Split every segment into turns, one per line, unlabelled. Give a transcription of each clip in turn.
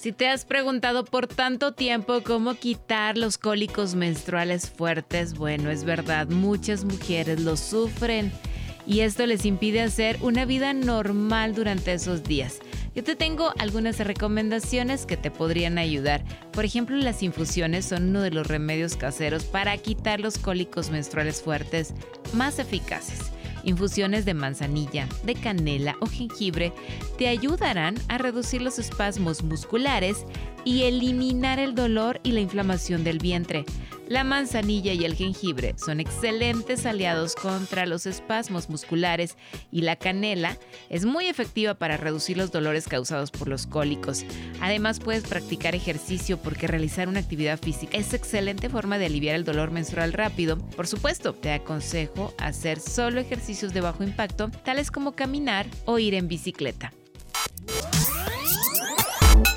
Si te has preguntado por tanto tiempo cómo quitar los cólicos menstruales fuertes, bueno, es verdad, muchas mujeres lo sufren y esto les impide hacer una vida normal durante esos días. Yo te tengo algunas recomendaciones que te podrían ayudar. Por ejemplo, las infusiones son uno de los remedios caseros para quitar los cólicos menstruales fuertes más eficaces. Infusiones de manzanilla, de canela o jengibre te ayudarán a reducir los espasmos musculares y eliminar el dolor y la inflamación del vientre. La manzanilla y el jengibre son excelentes aliados contra los espasmos musculares y la canela es muy efectiva para reducir los dolores causados por los cólicos. Además puedes practicar ejercicio porque realizar una actividad física es excelente forma de aliviar el dolor menstrual rápido. Por supuesto, te aconsejo hacer solo ejercicios de bajo impacto, tales como caminar o ir en bicicleta.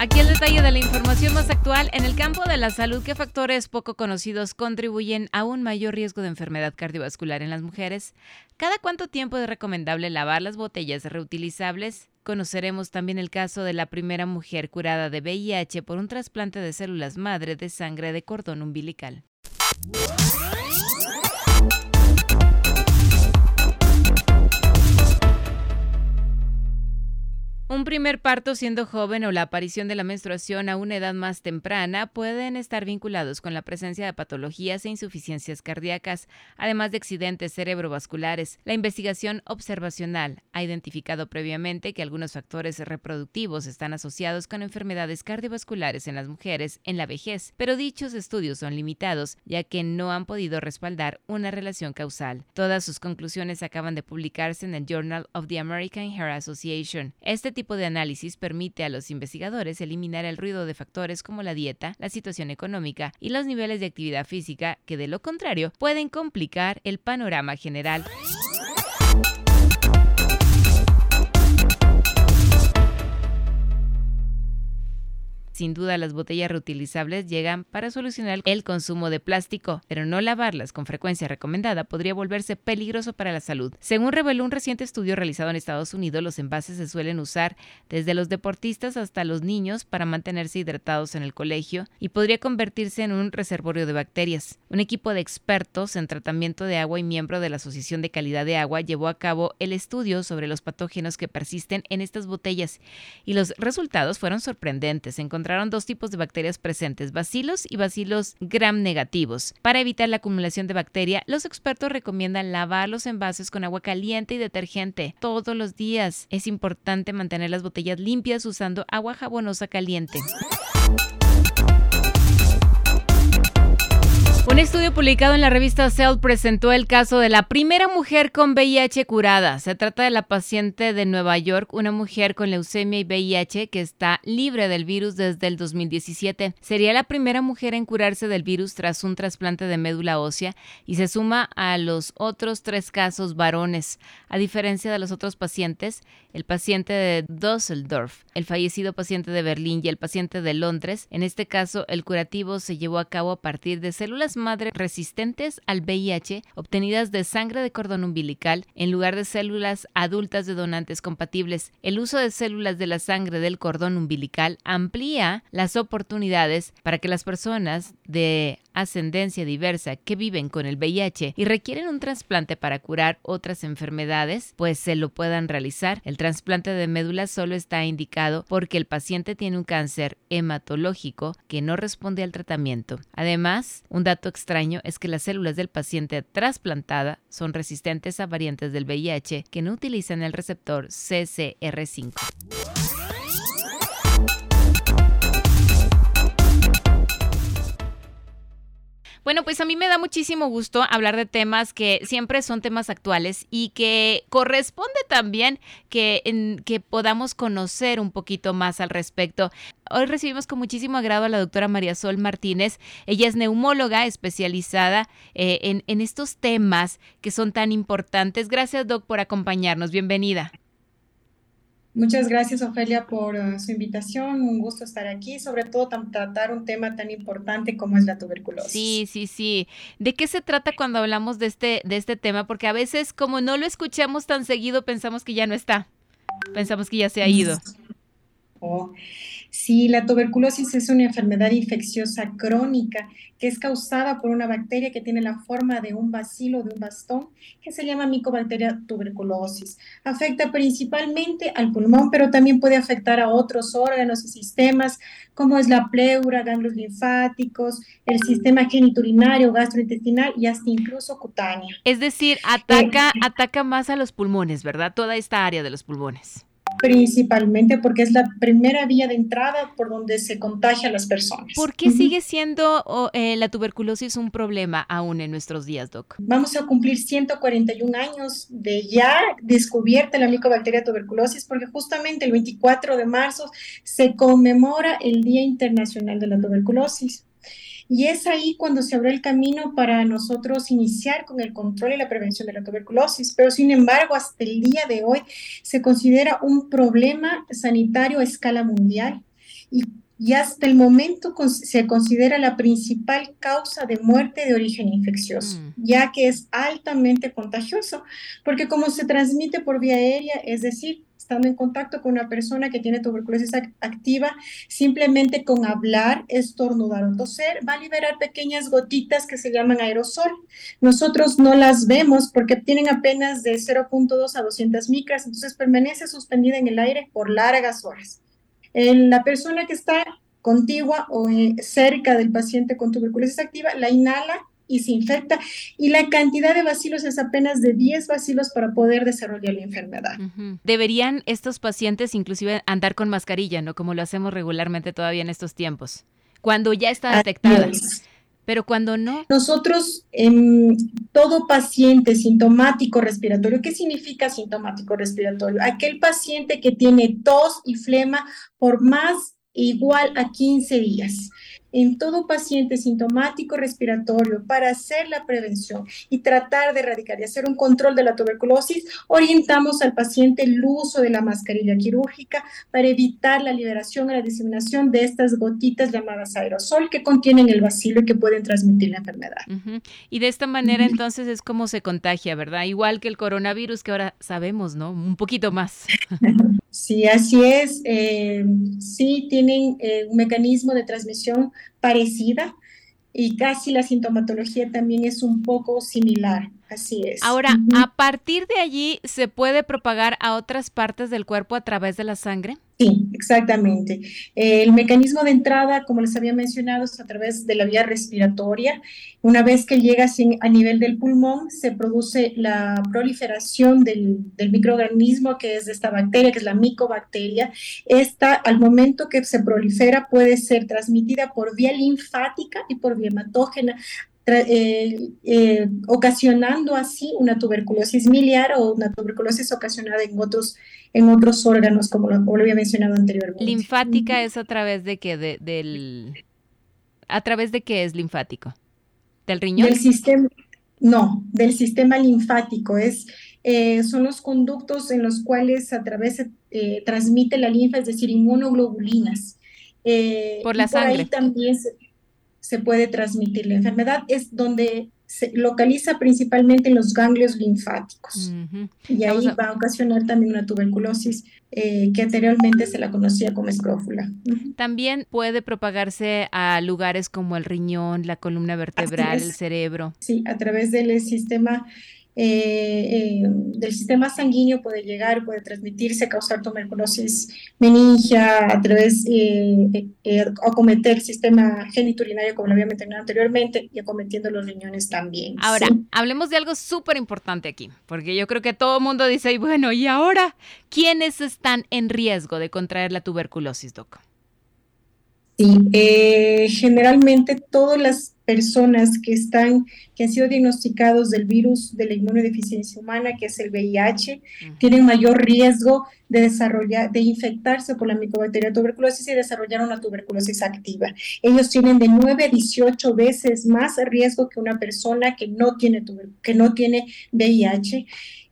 Aquí el detalle de la información más actual. En el campo de la salud, ¿qué factores poco conocidos contribuyen a un mayor riesgo de enfermedad cardiovascular en las mujeres? ¿Cada cuánto tiempo es recomendable lavar las botellas reutilizables? Conoceremos también el caso de la primera mujer curada de VIH por un trasplante de células madre de sangre de cordón umbilical. Un primer parto siendo joven o la aparición de la menstruación a una edad más temprana pueden estar vinculados con la presencia de patologías e insuficiencias cardíacas, además de accidentes cerebrovasculares. La investigación observacional ha identificado previamente que algunos factores reproductivos están asociados con enfermedades cardiovasculares en las mujeres en la vejez, pero dichos estudios son limitados ya que no han podido respaldar una relación causal. Todas sus conclusiones acaban de publicarse en el Journal of the American Heart Association. Este tipo de análisis permite a los investigadores eliminar el ruido de factores como la dieta, la situación económica y los niveles de actividad física que de lo contrario pueden complicar el panorama general. Sin duda, las botellas reutilizables llegan para solucionar el consumo de plástico, pero no lavarlas con frecuencia recomendada podría volverse peligroso para la salud. Según reveló un reciente estudio realizado en Estados Unidos, los envases se suelen usar desde los deportistas hasta los niños para mantenerse hidratados en el colegio y podría convertirse en un reservorio de bacterias. Un equipo de expertos en tratamiento de agua y miembro de la Asociación de Calidad de Agua llevó a cabo el estudio sobre los patógenos que persisten en estas botellas y los resultados fueron sorprendentes encontraron dos tipos de bacterias presentes, bacilos y bacilos gram negativos. Para evitar la acumulación de bacteria, los expertos recomiendan lavar los envases con agua caliente y detergente todos los días. Es importante mantener las botellas limpias usando agua jabonosa caliente. Un estudio publicado en la revista Cell presentó el caso de la primera mujer con VIH curada. Se trata de la paciente de Nueva York, una mujer con leucemia y VIH que está libre del virus desde el 2017. Sería la primera mujer en curarse del virus tras un trasplante de médula ósea y se suma a los otros tres casos varones. A diferencia de los otros pacientes, el paciente de Düsseldorf, el fallecido paciente de Berlín y el paciente de Londres, en este caso el curativo se llevó a cabo a partir de células madre resistentes al VIH obtenidas de sangre de cordón umbilical en lugar de células adultas de donantes compatibles. El uso de células de la sangre del cordón umbilical amplía las oportunidades para que las personas de ascendencia diversa que viven con el VIH y requieren un trasplante para curar otras enfermedades, pues se lo puedan realizar. El trasplante de médula solo está indicado porque el paciente tiene un cáncer hematológico que no responde al tratamiento. Además, un dato extraño es que las células del paciente trasplantada son resistentes a variantes del VIH que no utilizan el receptor CCR5. Bueno, pues a mí me da muchísimo gusto hablar de temas que siempre son temas actuales y que corresponde también que, que podamos conocer un poquito más al respecto. Hoy recibimos con muchísimo agrado a la doctora María Sol Martínez. Ella es neumóloga especializada eh, en, en estos temas que son tan importantes. Gracias, Doc, por acompañarnos. Bienvenida.
Muchas gracias, Ofelia, por uh, su invitación. Un gusto estar aquí, sobre todo tratar un tema tan importante como es la tuberculosis.
Sí, sí, sí. ¿De qué se trata cuando hablamos de este, de este tema? Porque a veces, como no lo escuchamos tan seguido, pensamos que ya no está. Pensamos que ya se ha ido.
Sí, la tuberculosis es una enfermedad infecciosa crónica que es causada por una bacteria que tiene la forma de un bacilo, de un bastón, que se llama micobacteria tuberculosis. Afecta principalmente al pulmón, pero también puede afectar a otros órganos y sistemas, como es la pleura, ganglios linfáticos, el sistema geniturinario, gastrointestinal y hasta incluso cutáneo.
Es decir, ataca, ataca más a los pulmones, ¿verdad? Toda esta área de los pulmones
principalmente porque es la primera vía de entrada por donde se contagia a las personas.
¿Por qué sigue siendo eh, la tuberculosis un problema aún en nuestros días, Doc?
Vamos a cumplir 141 años de ya descubierta la micobacteria tuberculosis porque justamente el 24 de marzo se conmemora el Día Internacional de la Tuberculosis. Y es ahí cuando se abre el camino para nosotros iniciar con el control y la prevención de la tuberculosis. Pero sin embargo, hasta el día de hoy se considera un problema sanitario a escala mundial. Y y hasta el momento se considera la principal causa de muerte de origen infeccioso, mm. ya que es altamente contagioso, porque como se transmite por vía aérea, es decir, estando en contacto con una persona que tiene tuberculosis activa, simplemente con hablar, estornudar o toser, va a liberar pequeñas gotitas que se llaman aerosol. Nosotros no las vemos porque tienen apenas de 0.2 a 200 micras, entonces permanece suspendida en el aire por largas horas. la persona que está contigua o eh, cerca del paciente con tuberculosis activa la inhala y se infecta y la cantidad de bacilos es apenas de 10 bacilos para poder desarrollar la enfermedad.
Deberían estos pacientes inclusive andar con mascarilla, ¿no? Como lo hacemos regularmente todavía en estos tiempos, cuando ya está detectada. Pero cuando no.
Nosotros, en todo paciente sintomático respiratorio, ¿qué significa sintomático respiratorio? Aquel paciente que tiene tos y flema por más igual a 15 días en todo paciente sintomático respiratorio para hacer la prevención y tratar de erradicar y hacer un control de la tuberculosis, orientamos al paciente el uso de la mascarilla quirúrgica para evitar la liberación y la diseminación de estas gotitas llamadas aerosol que contienen el bacilo y que pueden transmitir la enfermedad.
Y de esta manera entonces es como se contagia, ¿verdad? Igual que el coronavirus que ahora sabemos, ¿no? Un poquito más.
Sí, así es. Eh, sí, tienen eh, un mecanismo de transmisión parecida y casi la sintomatología también es un poco similar. Así es.
Ahora, a partir de allí, ¿se puede propagar a otras partes del cuerpo a través de la sangre?
Sí, exactamente. El mecanismo de entrada, como les había mencionado, es a través de la vía respiratoria. Una vez que llega a nivel del pulmón, se produce la proliferación del, microorganismo que es de esta bacteria, que es la micobacteria. Esta, al momento que se prolifera, puede ser transmitida por vía linfática y por vía hematógena eh, eh, ocasionando así una tuberculosis miliar o una tuberculosis ocasionada en otros, en otros órganos, como lo, había mencionado anteriormente.
¿Linfática es a través de qué? De, del, ¿A través de qué es linfático? ¿Del riñón?
Del sistema, no, del sistema linfático. Es, eh, son los conductos en los cuales a través se transmite la linfa, es decir, inmunoglobulinas.
por la sangre.
ahí también se, se puede transmitir la enfermedad, es donde se localiza principalmente en los ganglios linfáticos. Y ahí va a ocasionar también una tuberculosis eh, que anteriormente se la conocía como escrófula.
También puede propagarse a lugares como el riñón, la columna vertebral, el cerebro.
Sí, a través del sistema eh, eh, del sistema sanguíneo puede llegar, puede transmitirse, causar tuberculosis meningia a través, eh, eh, acometer el sistema geniturinario, como lo había mencionado anteriormente, y acometiendo los riñones también.
Ahora, hablemos de algo súper importante aquí, porque yo creo que todo el mundo dice, bueno, ¿y ahora quiénes están en riesgo de contraer la tuberculosis, Doc?
Sí, generalmente todas las personas que están, que han sido diagnosticados del virus de la inmunodeficiencia humana, que es el VIH, tienen mayor riesgo de desarrollar, de infectarse por la micobacteria tuberculosis y desarrollar una tuberculosis activa. Ellos tienen de 9 a 18 veces más riesgo que una persona que no tiene, que no tiene VIH.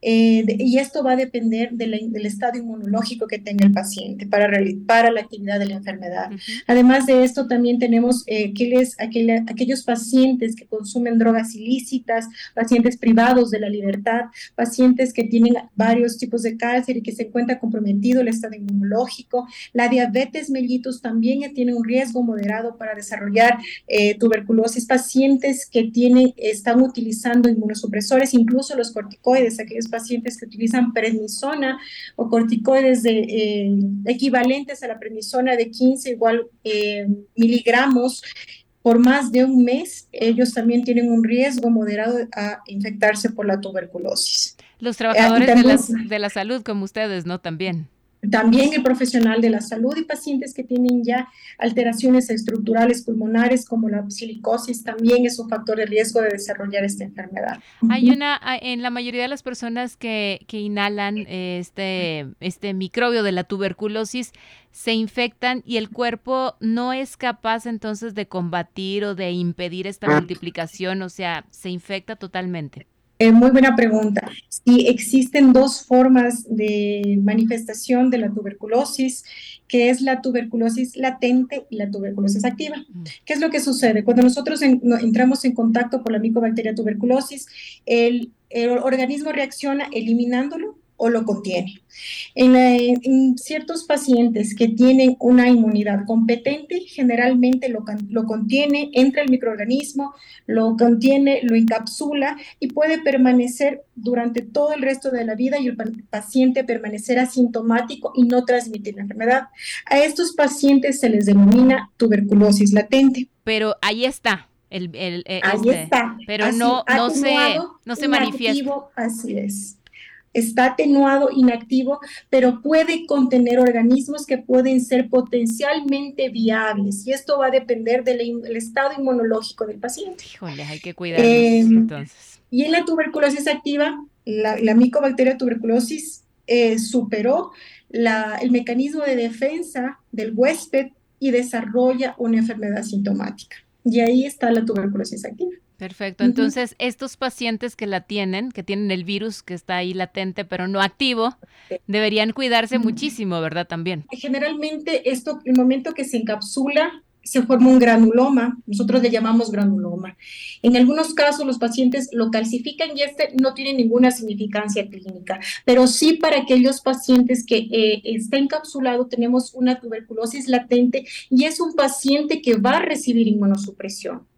Eh, y esto va a depender del estado inmunológico que tenga el paciente para, para la actividad de la enfermedad. Además de esto, también tenemos eh, aquellos pacientes que consumen drogas ilícitas, pacientes privados de la libertad, pacientes que tienen varios tipos de cáncer y que se encuentra comprometido el estado inmunológico. La diabetes mellitus también tiene un riesgo moderado para desarrollar eh, tuberculosis. Pacientes que tienen, están utilizando inmunosupresores, incluso los corticoides, aquellos pacientes que utilizan prednisona o corticoides de, eh, equivalentes a la prednisona de 15 igual eh, miligramos por más de un mes, ellos también tienen un riesgo moderado a infectarse por la tuberculosis.
Los trabajadores de, de la salud como ustedes, ¿no? También.
También el profesional de la salud y pacientes que tienen ya alteraciones estructurales pulmonares como la silicosis también es un factor de riesgo de desarrollar esta enfermedad.
Hay una, en la mayoría de las personas que, que inhalan este, este microbio de la tuberculosis, se infectan y el cuerpo no es capaz entonces de combatir o de impedir esta multiplicación, o sea, se infecta totalmente.
Eh, muy buena pregunta. Sí, existen dos formas de manifestación de la tuberculosis, que es la tuberculosis latente y la tuberculosis activa. Mm. ¿Qué es lo que sucede? Cuando nosotros entramos en contacto con la micobacteria tuberculosis, el, el organismo reacciona eliminándolo o lo contiene. En, ciertos pacientes que tienen una inmunidad competente, generalmente lo, lo, contiene, entra el microorganismo, lo contiene, lo encapsula y puede permanecer durante todo el resto de la vida y el paciente permanecer asintomático y no transmitir la enfermedad. A estos pacientes se les denomina tuberculosis latente.
Pero ahí está. El, el,
eh, ahí este, está.
Pero no, no, se, no se manifiesta.
Así es está atenuado, inactivo, pero puede contener organismos que pueden ser potencialmente viables y esto va a depender del, estado inmunológico del paciente.
Híjole, hay que cuidarnos em, entonces.
Y en la tuberculosis activa, la, micobacteria tuberculosis eh, superó el mecanismo de defensa del huésped y desarrolla una enfermedad sintomática. Y ahí está la tuberculosis activa.
Perfecto. Entonces, estos pacientes que la tienen, que tienen el virus que está ahí latente pero no activo, deberían cuidarse muchísimo, ¿verdad? También.
Generalmente, esto, el momento que se encapsula, se forma un granuloma, nosotros le llamamos granuloma. En algunos casos los pacientes lo calcifican y este no tiene ninguna significancia clínica, pero sí para aquellos pacientes que eh, está encapsulado tenemos una tuberculosis latente y es un paciente que va a recibir inmunosupresión.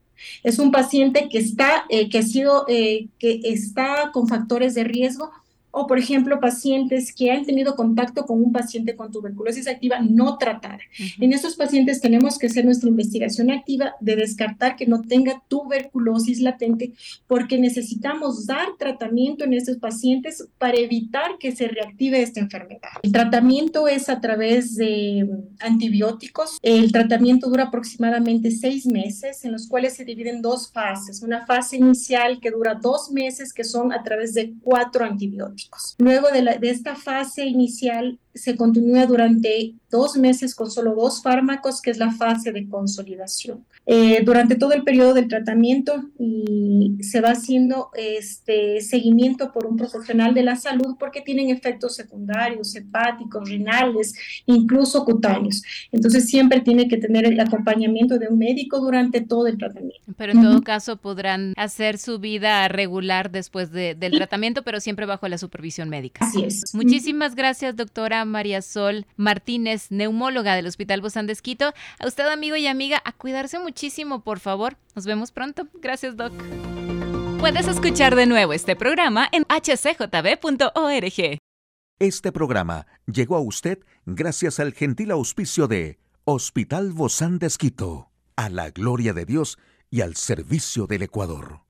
Es un paciente que está, eh, que ha sido, eh, que está con factores de riesgo o, por ejemplo, pacientes que han tenido contacto con un paciente con tuberculosis activa no tratada. En esos pacientes tenemos que hacer nuestra investigación activa de descartar que no tenga tuberculosis latente porque necesitamos dar tratamiento en esos pacientes para evitar que se reactive esta enfermedad. El tratamiento es a través de antibióticos. El tratamiento dura aproximadamente seis meses, en los cuales se dividen dos fases. Una fase inicial que dura dos meses, que son a través de cuatro antibióticos. Luego de, de esta fase inicial se continúa durante dos meses con solo dos fármacos, que es la fase de consolidación. Eh, durante todo el periodo del tratamiento y se va haciendo este seguimiento por un profesional de la salud porque tienen efectos secundarios, hepáticos, renales, incluso cutáneos. Entonces siempre tiene que tener el acompañamiento de un médico durante todo el tratamiento.
Pero en todo caso podrán hacer su vida regular después del tratamiento, pero siempre bajo la supervisión médica.
Así es.
Muchísimas gracias, María Sol Martínez, neumóloga del Hospital Bozán de Esquito. A usted, amigo y amiga, a cuidarse muchísimo, por favor. Nos vemos pronto. Gracias, Doc. Puedes escuchar de nuevo este programa en hcjb.org.
Este programa llegó a usted gracias al gentil auspicio de Hospital Bozán de Esquito, a la gloria de Dios y al servicio del Ecuador.